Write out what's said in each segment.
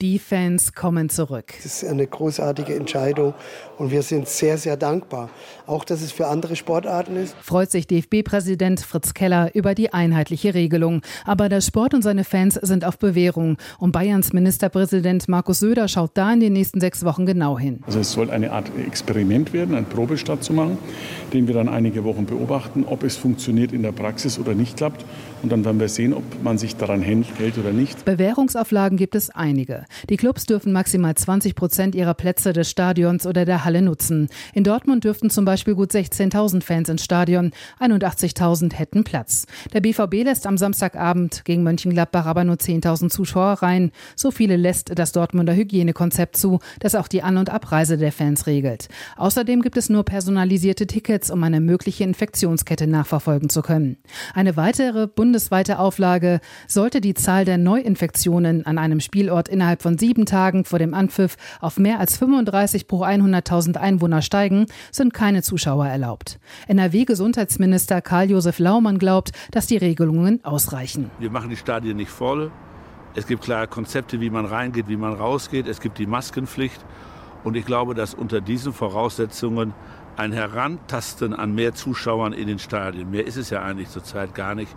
Die Fans kommen zurück. Das ist eine großartige Entscheidung und wir sind sehr, sehr dankbar. Auch, dass es für andere Sportarten ist. Freut sich DFB-Präsident Fritz Keller über die einheitliche Regelung. Aber der Sport und seine Fans sind auf Bewährung. Und Bayerns Ministerpräsident Markus Söder schaut da in den nächsten sechs Wochen genau hin. Also es soll eine Art Experiment werden, einen Probestart zu machen, den wir dann einige Wochen beobachten, ob es funktioniert in der Praxis oder nicht klappt. Und dann werden wir sehen, ob man sich daran hält oder nicht. Bewährungsauflagen gibt es einige. Die Clubs dürfen maximal 20 Prozent ihrer Plätze des Stadions oder der Halle nutzen. In Dortmund dürften zum Beispiel gut 16.000 Fans ins Stadion, 81.000 hätten Platz. Der BVB lässt am Samstagabend gegen Mönchengladbach aber nur 10.000 Zuschauer rein. So viele lässt das Dortmunder Hygienekonzept zu, das auch die An- und Abreise der Fans regelt. Außerdem gibt es nur personalisierte Tickets, um eine mögliche Infektionskette nachverfolgen zu können. Eine weitere bundesweite Auflage sollte die Zahl der Neuinfektionen an einem Spielort innerhalb innerhalb von sieben Tagen vor dem Anpfiff auf mehr als 35 pro 100.000 Einwohner steigen, sind keine Zuschauer erlaubt. NRW-Gesundheitsminister Karl-Josef Laumann glaubt, dass die Regelungen ausreichen. Wir machen die Stadien nicht voll. Es gibt klare Konzepte, wie man reingeht, wie man rausgeht. Es gibt die Maskenpflicht. Und ich glaube, dass unter diesen Voraussetzungen ein Herantasten an mehr Zuschauern in den Stadien, mehr ist es ja eigentlich zurzeit gar nicht,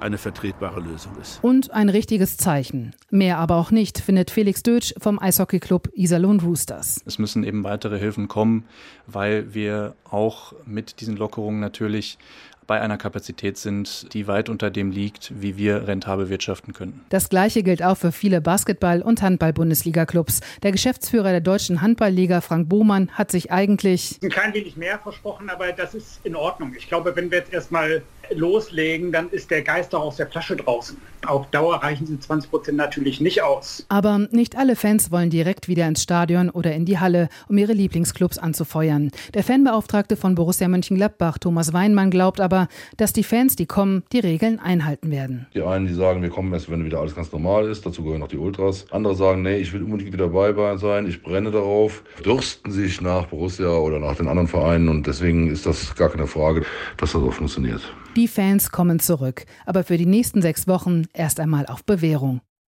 eine vertretbare Lösung ist. Und ein richtiges Zeichen. Mehr aber auch nicht, findet Felix Dötsch vom Eishockeyclub Iserlohn Roosters. Es müssen eben weitere Hilfen kommen, weil wir auch mit diesen Lockerungen natürlich bei einer Kapazität sind, die weit unter dem liegt, wie wir rentabel wirtschaften können. Das Gleiche gilt auch für viele Basketball- und Handball-Bundesliga-Clubs. Der Geschäftsführer der Deutschen Handballliga, Frank Bohmann, hat sich eigentlich ein klein wenig mehr versprochen, aber das ist in Ordnung. Ich glaube, wenn wir jetzt erstmal loslegen, dann ist der Geist auch aus der Flasche draußen. Auf Dauer reichen sie 20 Prozent natürlich nicht aus. Aber nicht alle Fans wollen direkt wieder ins Stadion oder in die Halle, um ihre Lieblingsclubs anzufeuern. Der Fanbeauftragte von Borussia Mönchengladbach, Thomas Weinmann, glaubt aber, dass die Fans, die kommen, die Regeln einhalten werden. Die einen, die sagen, wir kommen erst, wenn wieder alles ganz normal ist. Dazu gehören auch die Ultras. Andere sagen, nee, ich will unbedingt wieder dabei sein. Ich brenne darauf. Dürsten sich nach Borussia oder nach den anderen Vereinen. Und deswegen ist das gar keine Frage, dass das auch funktioniert. Die Fans kommen zurück, aber für die nächsten sechs Wochen erst einmal auf Bewährung.